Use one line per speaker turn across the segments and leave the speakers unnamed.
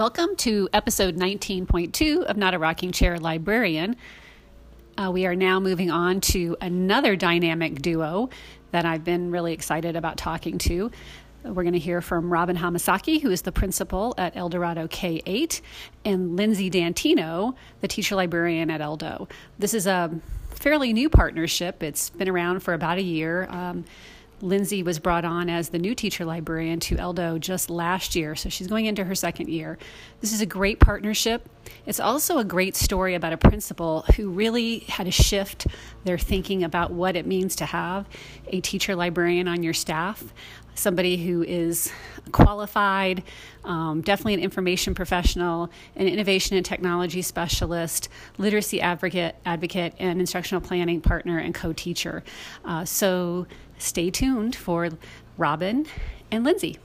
Welcome to episode 19.2 of Not a Rocking Chair Librarian. Uh, we are now moving on to another dynamic duo that I've been really excited about talking to. We're going to hear from Robin Hamasaki, who is the principal at Eldorado K 8, and Lindsay Dantino, the teacher librarian at Eldo. This is a fairly new partnership, it's been around for about a year. Um, Lindsay was brought on as the new teacher librarian to Eldo just last year, so she's going into her second year. This is a great partnership. It's also a great story about a principal who really had to shift their thinking about what it means to have a teacher librarian on your staff, somebody who is qualified, um, definitely an information professional, an innovation and technology specialist, literacy advocate, advocate, and instructional planning partner and co-teacher. Uh, so stay tuned for Robin and Lindsay.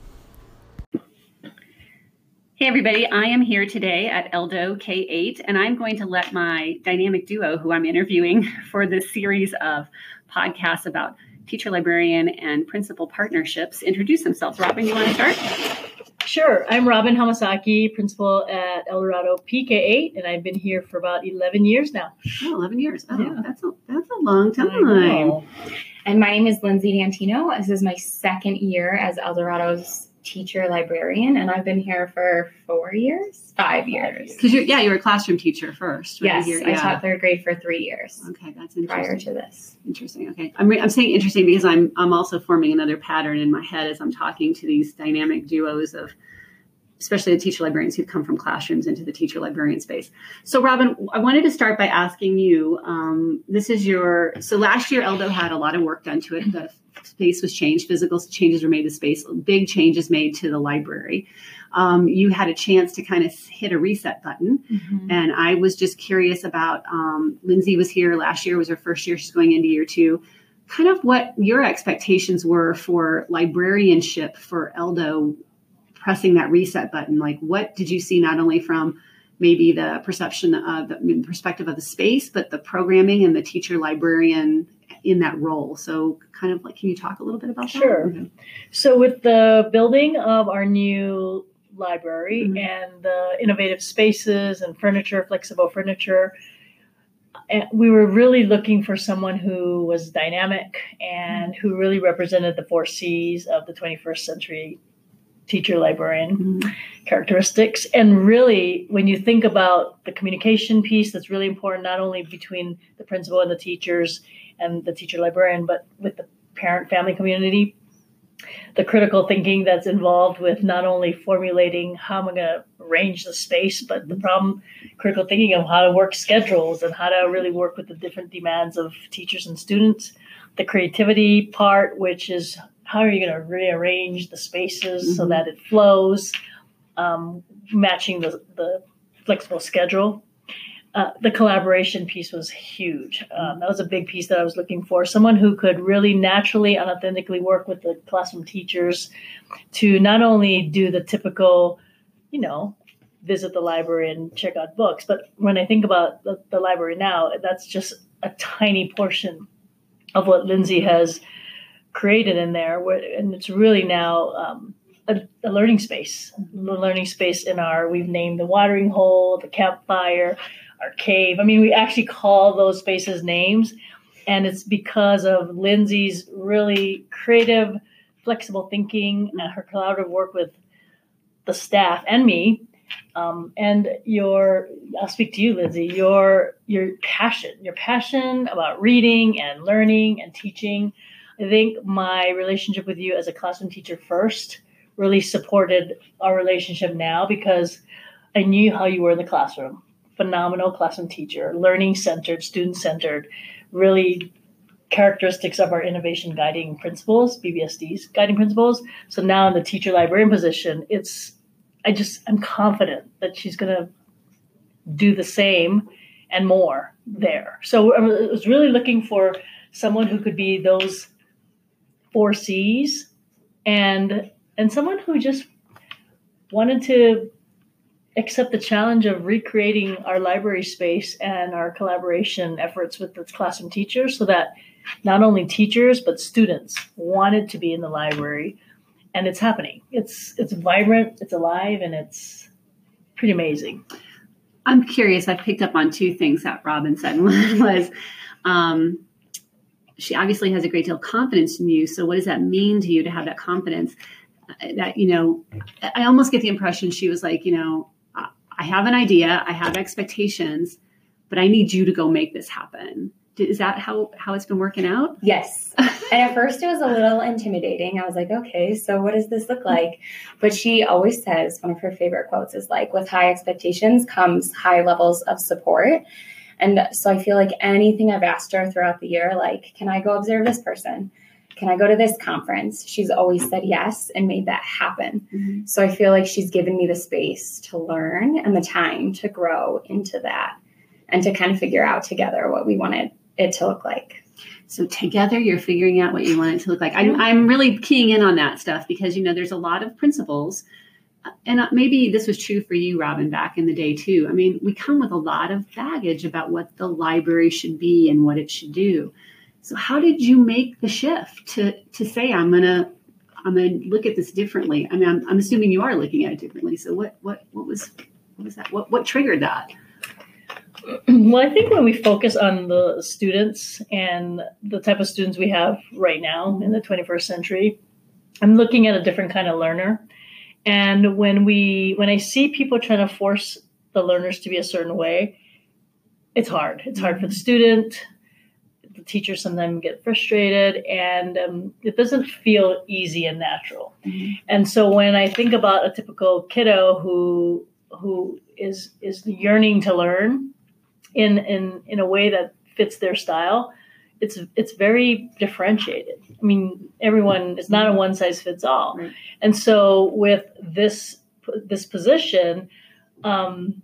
Hey, everybody. I am here today at Eldo K8, and I'm going to let my dynamic duo, who I'm interviewing for this series of podcasts about teacher librarian and principal partnerships, introduce themselves. Robin, you want to start?
Sure. I'm Robin Hamasaki, principal at Eldorado PK8, and I've been here for about 11 years now.
Oh, 11 years. Oh, yeah. that's, a, that's a long time.
And my name is Lindsay Dantino. This is my second year as Eldorado's teacher librarian, and I've been here for four years, five years.
Because you, yeah, you were a classroom teacher first.
Right? Yes, yeah. I taught third grade for three years.
Okay, that's interesting.
Prior to this,
interesting. Okay, I'm re- I'm saying interesting because I'm I'm also forming another pattern in my head as I'm talking to these dynamic duos of especially the teacher librarians who've come from classrooms into the teacher librarian space. So, Robin, I wanted to start by asking you um, this is your, so last year Eldo had a lot of work done to it. The space was changed, physical changes were made to the space, big changes made to the library. Um, you had a chance to kind of hit a reset button. Mm-hmm. And I was just curious about um, Lindsay was here last year, was her first year, she's going into year two. Kind of what your expectations were for librarianship for Eldo pressing that reset button? Like what did you see not only from maybe the perception of the perspective of the space but the programming and the teacher librarian in that role? So kind of like can you talk a little bit about
that? Sure. So with the building of our new library mm-hmm. and the innovative spaces and furniture flexible furniture we were really looking for someone who was dynamic and who really represented the four C's of the 21st century teacher librarian mm-hmm. characteristics. And really, when you think about the communication piece, that's really important, not only between the principal and the teachers and the teacher librarian, but with the parent family community. The critical thinking that's involved with not only formulating how I'm I going to arrange the space, but the problem, critical thinking of how to work schedules and how to really work with the different demands of teachers and students. The creativity part, which is how are you going to rearrange the spaces mm-hmm. so that it flows, um, matching the, the flexible schedule. Uh, the collaboration piece was huge. Um, that was a big piece that I was looking for. Someone who could really naturally and authentically work with the classroom teachers to not only do the typical, you know, visit the library and check out books, but when I think about the, the library now, that's just a tiny portion of what Lindsay has created in there, and it's really now um, a, a, learning space. The learning space in our we've named the watering hole, the campfire, our cave. I mean, we actually call those spaces names, and it's because of Lindsay's really creative, flexible thinking, and her collaborative work with the staff and me. Um, and your, I'll speak to you, Lindsay. Your your passion, your passion about reading and learning and teaching I think my relationship with you as a classroom teacher first really supported our relationship now because I knew how you were in the classroom. Phenomenal classroom teacher, learning centered, student centered, really characteristics of our innovation guiding principles, BVSD's guiding principles. So now in the teacher librarian position, it's I just I'm confident that she's going to do the same and more there. So um, I was really looking for someone who could be those four C's and and someone who just wanted to accept the challenge of recreating our library space and our collaboration efforts with the classroom teachers so that not only teachers but students wanted to be in the library and it's happening it's it's vibrant it's alive and it's pretty amazing.
I'm curious. I picked up on two things that Robin said. One was um, she obviously has a great deal of confidence in you. So, what does that mean to you to have that confidence? Uh, that you know, I almost get the impression she was like, you know, I have an idea, I have expectations, but I need you to go make this happen. Is that how how it's been working out?
Yes. and at first it was a little intimidating. I was like, okay, so what does this look like? But she always says one of her favorite quotes is like, with high expectations comes high levels of support. And so I feel like anything I've asked her throughout the year, like, can I go observe this person? Can I go to this conference? She's always said yes and made that happen. Mm-hmm. So I feel like she's given me the space to learn and the time to grow into that and to kind of figure out together what we wanted it to look like.
So together you're figuring out what you want it to look like. I'm, I'm really keying in on that stuff because, you know, there's a lot of principals and uh, maybe this was true for you, Robin, back in the day too. I mean, we come with a lot of baggage about what the library should be and what it should do. So, how did you make the shift to to say I'm gonna I'm gonna look at this differently? I mean, I'm, I'm assuming you are looking at it differently. So, what what what was what was that? What what triggered that?
Well, I think when we focus on the students and the type of students we have right now in the 21st century, I'm looking at a different kind of learner and when we when I see people trying to force the learners to be a certain way, it's hard. It's hard for the student. The teachers sometimes get frustrated, and um, it doesn't feel easy and natural. Mm-hmm. And so when I think about a typical kiddo who who is is yearning to learn in in in a way that fits their style, it's it's very differentiated. I mean, everyone is not a one size fits all, right. and so with this this position, um,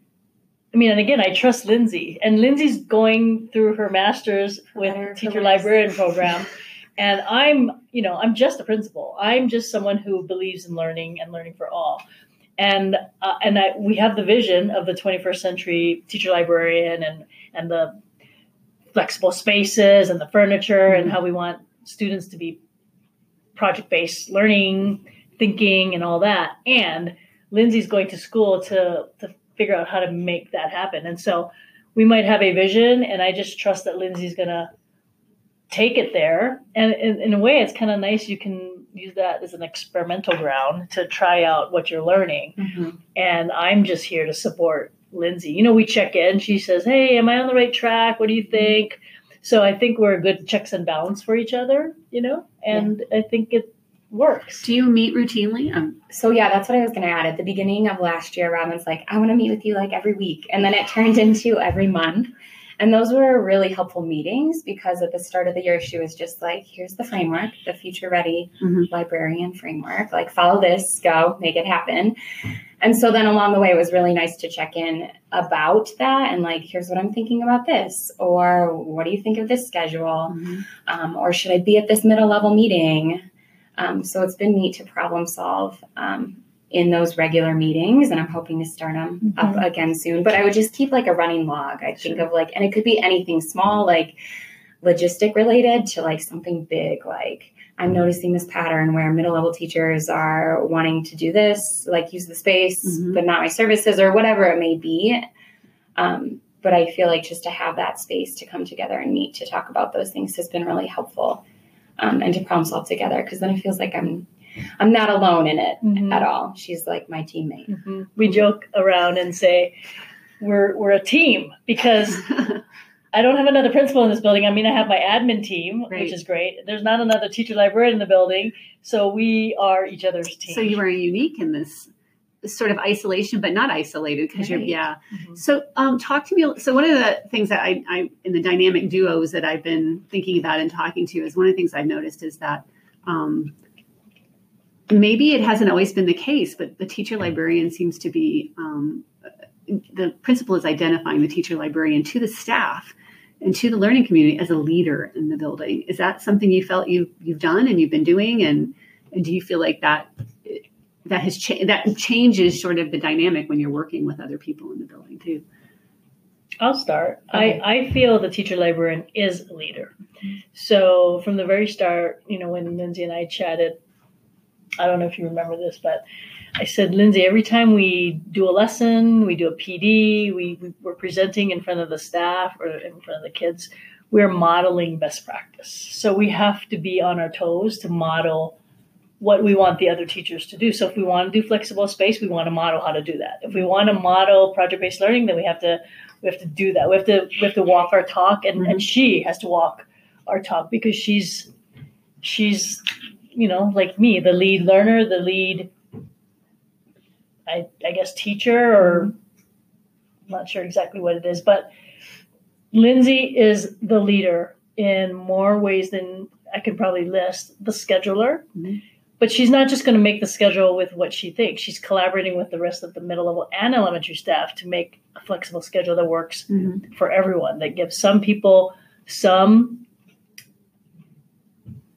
I mean, and again, I trust Lindsay, and Lindsay's going through her master's with teacher librarian program, and I'm you know I'm just a principal. I'm just someone who believes in learning and learning for all. And uh, and I, we have the vision of the 21st century teacher librarian and and the flexible spaces and the furniture and how we want students to be project based learning, thinking, and all that. And Lindsay's going to school to, to figure out how to make that happen. And so we might have a vision, and I just trust that Lindsay's going to take it there. And in, in a way, it's kind of nice. You can use that as an experimental ground to try out what you're learning. Mm-hmm. And I'm just here to support Lindsay. You know, we check in. She says, Hey, am I on the right track? What do you think? So I think we're a good checks and balance for each other, you know, and yeah. I think it works.
Do you meet routinely? Um,
so yeah, that's what I was going to add. At the beginning of last year, Robin's like, I want to meet with you like every week. And then it turned into every month. And those were really helpful meetings because at the start of the year, she was just like, here's the framework, the future ready mm-hmm. librarian framework. Like, follow this, go, make it happen. And so then along the way, it was really nice to check in about that and like, here's what I'm thinking about this, or what do you think of this schedule, mm-hmm. um, or should I be at this middle level meeting? Um, so it's been neat to problem solve um, in those regular meetings, and I'm hoping to start them mm-hmm. up again soon. But I would just keep like a running log. I think of like, and it could be anything small, like logistic related, to like something big, like I'm noticing this pattern where middle level teachers are wanting to do this, like use the space, mm-hmm. but not my services or whatever it may be. Um, but I feel like just to have that space to come together and meet to talk about those things has been really helpful um, and to problem solve together because then it feels like I'm I'm not alone in it mm-hmm. at all. She's like my teammate.
Mm-hmm. We joke around and say we're we're a team because I don't have another principal in this building. I mean, I have my admin team, which is great. There's not another teacher librarian in the building, so we are each other's team.
So you are unique in this sort of isolation, but not isolated because right. you're yeah. Mm-hmm. So um, talk to me. So one of the things that I, I in the dynamic duos that I've been thinking about and talking to is one of the things I've noticed is that. Um, maybe it hasn't always been the case, but the teacher librarian seems to be um, the principal is identifying the teacher librarian to the staff and to the learning community as a leader in the building. Is that something you felt you've you've done and you've been doing, and and do you feel like that that has cha- that changes sort of the dynamic when you're working with other people in the building too?
I'll start. Okay. I, I feel the teacher librarian is a leader. So from the very start, you know, when Lindsay and I chatted I don't know if you remember this, but I said, Lindsay, every time we do a lesson, we do a PD, we, we we're presenting in front of the staff or in front of the kids, we're modeling best practice. So we have to be on our toes to model what we want the other teachers to do. So if we want to do flexible space, we want to model how to do that. If we want to model project-based learning, then we have to we have to do that. We have to we have to walk our talk and, and mm-hmm. she has to walk our talk because she's she's you know like me, the lead learner, the lead I, I guess teacher or I'm not sure exactly what it is, but Lindsay is the leader in more ways than I could probably list. The scheduler,
Mm-hmm.
but she's not just going to make the schedule with what she thinks. She's collaborating with the rest of the middle level and elementary staff to make a flexible schedule that works
Mhm.
for everyone. That gives some people some.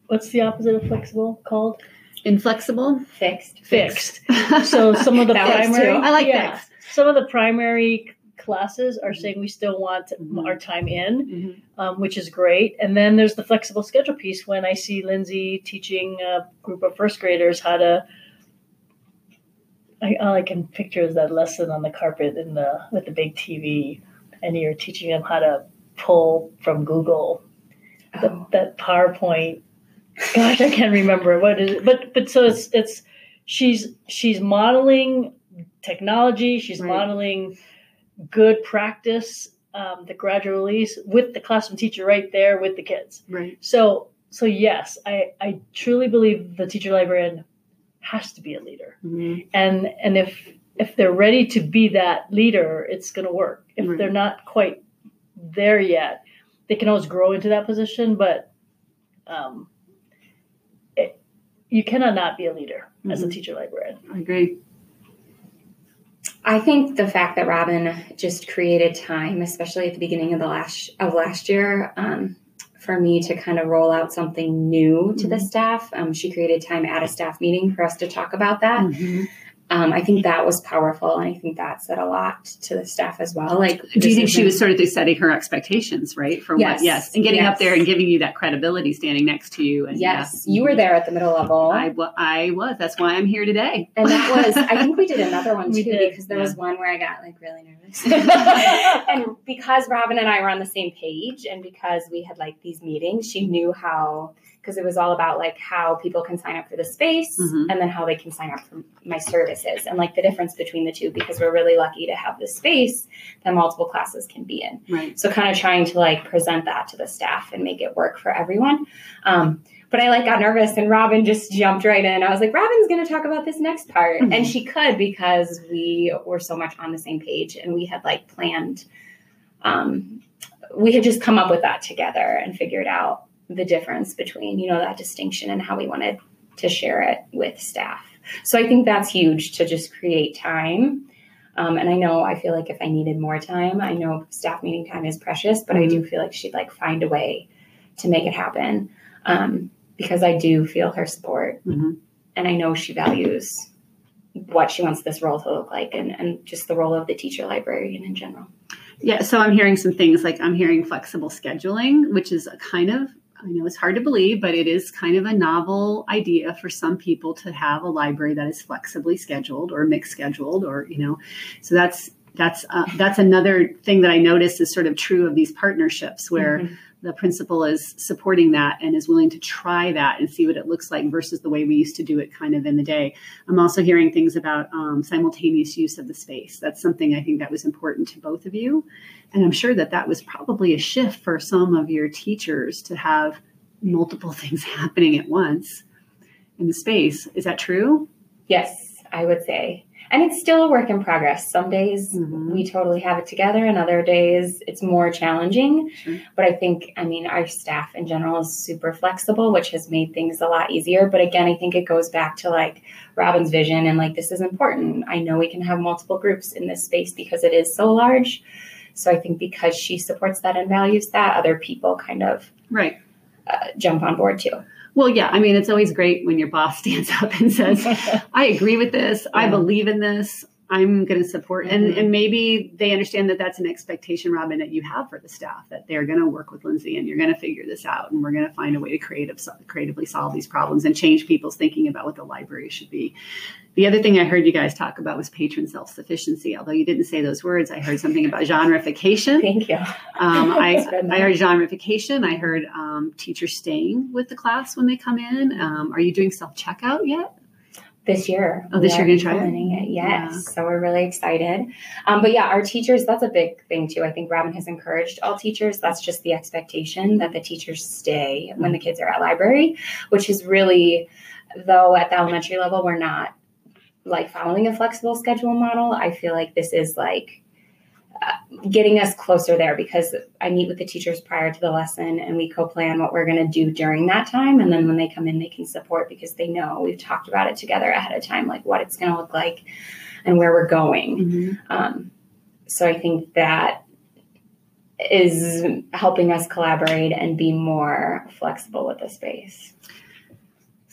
What's the opposite of flexible called?
Inflexible.
Fixed.
Fixed. So some of the
That
primary.
I like
yeah,
fixed.
some of the primary classes are saying we still want
Mhm.
our time in,
Mhm.
um, which is great. And then there's the flexible schedule piece when I see Lindsay teaching a group of first graders how to. I, all I can picture is that lesson on the carpet in the with the big TV, and you're teaching them how to pull from Google that,
Oh.
that PowerPoint. Gosh, I can't remember what it is, but but so it's it's she's she's modeling technology. She's
Right.
modeling good practice, um, the gradual release with the classroom teacher right there with the kids.
Right.
So so yes, I I truly believe the teacher librarian has to be a leader,
Mhm.
and and if if they're ready to be that leader, it's going to work. If
Right.
they're not quite there yet, they can always grow into that position, but um, it, you cannot not be a leader as a
Mhm.
teacher librarian.
I agree.
I think the fact that Robin just created time, especially at the beginning of the last of last year, um, for me to kind of roll out something new to the staff. Um, she created time at a staff meeting for us to talk about that.
Mhm.
Um, I think that was powerful, and I think that said a lot to the staff as well. Like,
Do you think she was sort of setting her expectations, right? For
Yes.
what? Yes. And getting up there and giving you that credibility standing next to you. And
Yes,
yeah.
you were there at the middle level.
I, was. That's why I'm here today.
And that was, I think we did another one too,
did,
because there
yeah.
was one where I got like really nervous. and because Robin and I were on the same page, and because we had like these meetings, she knew how, because it was all about like how people can sign up for the space
Mhm.
and then how they can sign up for my services and like the difference between the two, because we're really lucky to have the space that multiple classes can be in.
Right.
So kind of trying to like present that to the staff and make it work for everyone. Um, but I like got nervous and Robin just jumped right in. I was like, Robin's going to talk about this next part.
Mhm.
And she could because we were so much on the same page and we had like planned, um, we had just come up with that together and figured out the difference between, you know, that distinction and how we wanted to share it with staff. So I think that's huge to just create time. Um, and I know I feel like if I needed more time, I know staff meeting time is precious, but I do feel like she'd like find a way to make it happen um, because I do feel her support,
Mhm.
and I know she values what she wants this role to look like, and, and just the role of the teacher librarian in general.
Yeah, so I'm hearing some things like I'm hearing flexible scheduling, which is a kind of I know it's hard to believe, but it is kind of a novel idea for some people to have a library that is flexibly scheduled or mixed scheduled, or you know, so that's that's uh, that's another thing that I noticed is sort of true of these partnerships where
Mhm.
The principal is supporting that and is willing to try that and see what it looks like versus the way we used to do it kind of in the day. I'm also hearing things about um, simultaneous use of the space. That's something I think that was important to both of you. And I'm sure that that was probably a shift for some of your teachers to have multiple things happening at once in the space. Is that true?
Yes, I would say. And it's still a work in progress. Some days
Mhm.
we totally have it together, and other days it's more challenging.
Sure.
But I think, I mean, our staff in general is super flexible, which has made things a lot easier. But again, I think it goes back to like Robin's vision and like, this is important. I know we can have multiple groups in this space because it is so large. So I think because she supports that and values that, other people kind of
Right.
uh, jump on board too.
Well, yeah. I mean, it's always great when your boss stands up and says, I agree with this. I believe in this. I'm going to support, and
Mhm.
and maybe they understand that that's an expectation, Robin, that you have for the staff that they're going to work with Lindsay and you're going to figure this out, and we're going to find a way to creative creatively solve these problems and change people's thinking about what the library should be. The other thing I heard you guys talk about was patron self sufficiency. Although you didn't say those words, I heard something about genreification.
Thank you.
Um, I, I heard genreification. I heard um, teachers staying with the class when they come in. Um, are you doing self checkout yet?
This year.
Oh, this year you're gonna try it?
it. Yes.
Yeah.
So we're really excited. Um, but yeah, our teachers, that's a big thing too. I think Robin has encouraged all teachers. That's just the expectation that the teachers stay when the kids are at library, which is really, though at the elementary level, we're not like following a flexible schedule model. I feel like this is like getting us closer there because I meet with the teachers prior to the lesson and we co-plan what we're going to do during that time. And then when they come in they can support because they know we've talked about it together ahead of time like what it's going to look like and where we're going. Um, so I think that is helping us collaborate and be more flexible with the space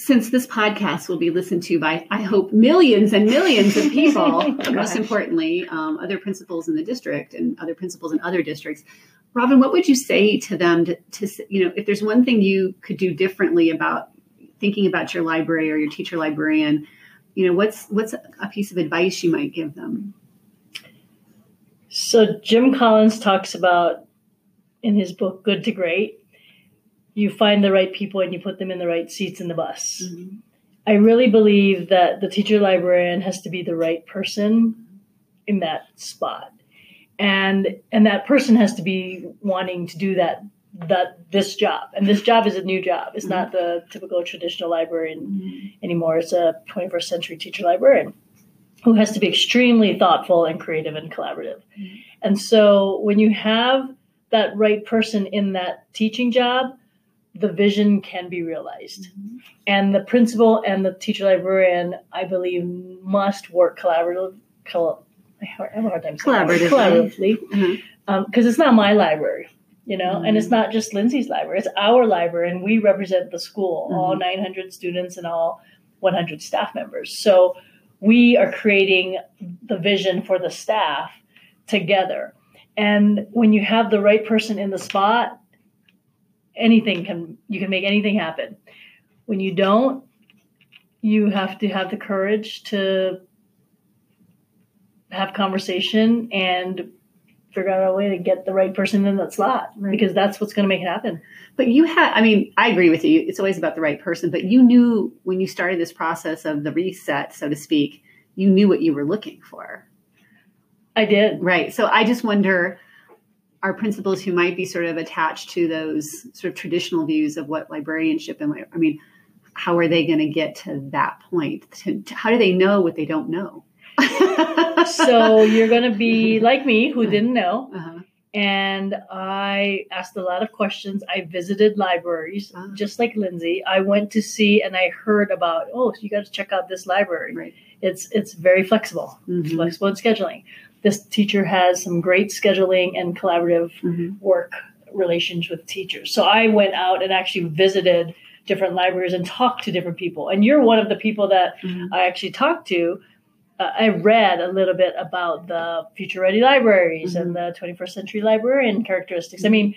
Since this podcast will be listened to by, I hope, millions and millions of people, but most importantly, um, other principals in the district and other principals in other districts. Robin, what would you say to them to, to you know, if there's one thing you could do differently about thinking about your library or your teacher librarian, you know, what's what's a piece of advice you might give them?
So Jim Collins talks about in his book Good to Great, you find the right people and you put them in the right seats in the bus. Mm-hmm. I really believe that the teacher librarian has to be the right person in that spot. And and that person has to be wanting to do that that this job. And this job is a new job. It's not mm-hmm. the typical traditional librarian mm-hmm. anymore. It's a 21st century teacher librarian who has to be extremely thoughtful and creative and collaborative. And so when you have that right person in that teaching job, the vision can be realized. Mm-hmm. And the principal and the teacher librarian, I believe, must work collaboratively. Col- I have a hard time.
Collaboratively.
Collaboratively.
Mm-hmm.
Um, because it's not my library, you know, and it's mm-hmm. not just Lindsay's library, it's our library, and we represent the school, all 900 students and all 100 staff members. So we are creating the vision for the staff together. And when you have the right person in the spot, anything can you can make anything happen. When you don't, you have to have the courage to have conversation and figure out a way to get the right person in that slot
Right.
because that's what's going to make it happen.
But you had, I mean, I agree with you. It's always about the right person, but you knew when you started this process of the reset, so to speak, you knew what you were looking for.
I did.
Right. So I just wonder are principals who might be sort of attached to those sort of traditional views of what librarianship and I mean, how are they going to get to that point? To, to- how do they know what they don't know?
So you're going to be like me who didn't know.
uh-huh.
and I asked a lot of questions. I visited libraries,
Ah.
just like Lindsay. I went to see and I heard about, oh, you got to check out this library.
Right.
It's it's very flexible,
Mhm.
flexible in scheduling. This teacher has some great scheduling and collaborative
Mhm.
work relations with teachers. So I went out and actually visited different libraries and talked to different people. And you're one of the people that
Mhm.
I actually talked to. Uh, I read a little bit about the future ready libraries and the 21st century librarian characteristics. I mean,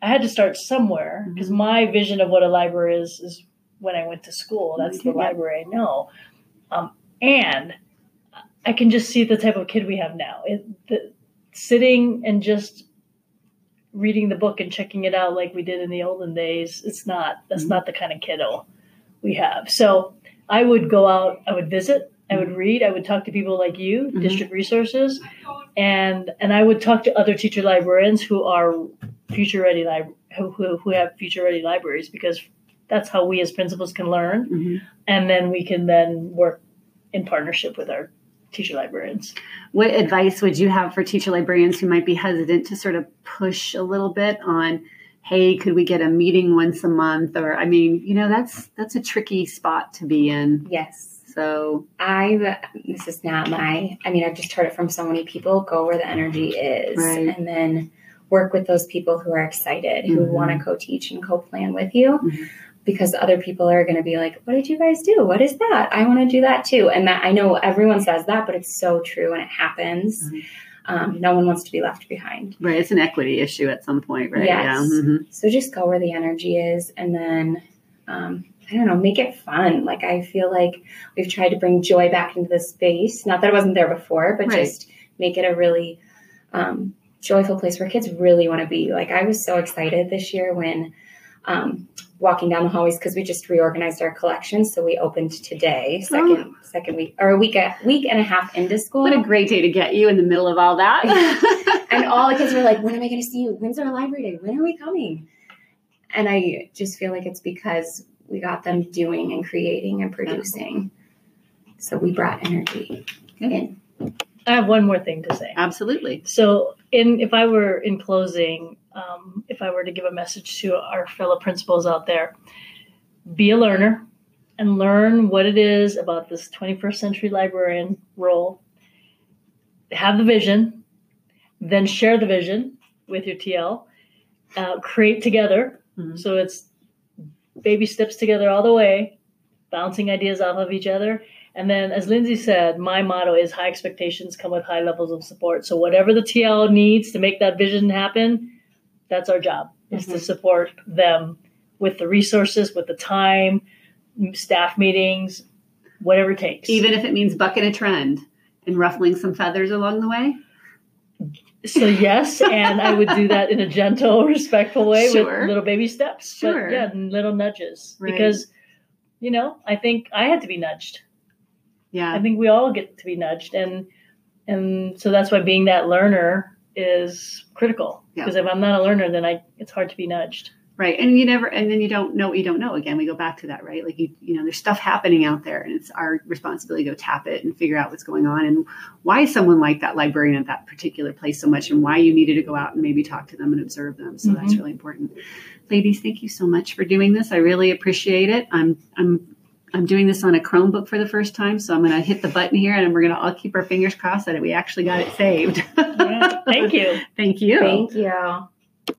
I had to start somewhere because my vision of what a library is is when I went to school. That's the library I know. Um, and I can just see the type of kid we have now. It, the, sitting and just reading the book and checking it out like we did in the olden days, it's not, that's
Mhm.
not the kind of kiddo we have. So I would go out, I would visit, I would read, I would talk to people like you,
Mhm.
district resources, and and I would talk to other teacher librarians who are future ready lib- who, who who have future ready libraries because that's how we as principals can learn,
Mhm.
and then we can then work in partnership with our teacher librarians.
What advice would you have for teacher librarians who might be hesitant to sort of push a little bit on, hey, could we get a meeting once a month? Or I mean, you know, that's that's a tricky spot to be in.
yes
So
I've this is not my I mean I've just heard it from so many people go where the energy is
Right.
and then work with those people who are excited who
Mhm.
want to co-teach and co-plan with you
Mhm.
Because other people are going to be like, "What did you guys do? What is that? I want to do that too." And that I know everyone says that, but it's so true and it happens.
Mm-hmm.
Um, no one wants to be left behind.
Right. It's an equity issue at some point, right?
Yes.
Yeah. Mhm.
So just go where the energy is, and then um, I don't know, make it fun. Like I feel like we've tried to bring joy back into the space. Not that it wasn't there before, but
Right.
just make it a really um, joyful place where kids really want to be. Like I was so excited this year when um, walking down the hallways because we just reorganized our collection. So we opened today, second second week or a week a week and a half into school.
What a great day to get you in the middle of all that.
and all the kids were like, "When am I going to see you? When's our library day? When are we coming?" And I just feel like it's because we got them doing and creating and producing. So we brought energy
Good.
in.
I have one more thing to say.
Absolutely.
So, in if I were in closing, um, if I were to give a message to our fellow principals out there, be a learner and learn what it is about this 21st century librarian role. Have the vision, then share the vision with your TL. Uh, create together.
Mhm.
So it's baby steps together all the way, bouncing ideas off of each other. And then, as Lindsay said, my motto is high expectations come with high levels of support. So, whatever the TL needs to make that vision happen, that's our job, is to mm-hmm. support them with the resources, with the time, staff meetings, whatever it takes.
Even if it means bucking a trend and ruffling some feathers along the way.
so, yes, and I would do that in a gentle, respectful way
Sure.
with little baby steps.
Sure.
But yeah, little nudges.
Right.
Because, you know, I think I had to be nudged.
Yeah.
I think we all get to be nudged, and and so that's why being that learner is critical.
Yeah.
Because if I'm not a learner, then I it's hard to be nudged.
Right. And you never, and then you don't know what you don't know. Again, we go back to that, right? Like, you, you know, there's stuff happening out there and it's our responsibility to go tap it and figure out what's going on and why someone like that librarian at that particular place so much and why you needed to go out and maybe talk to them and observe them. So that's
Mhm.
really important. Ladies, thank you so much for doing this. I really appreciate it. I'm, I'm, I'm doing this on a Chromebook for the first time, so I'm going to hit the button here and we're going to all keep our fingers crossed that we actually got it saved.
All right. Thank you.
Thank you.
Thank you.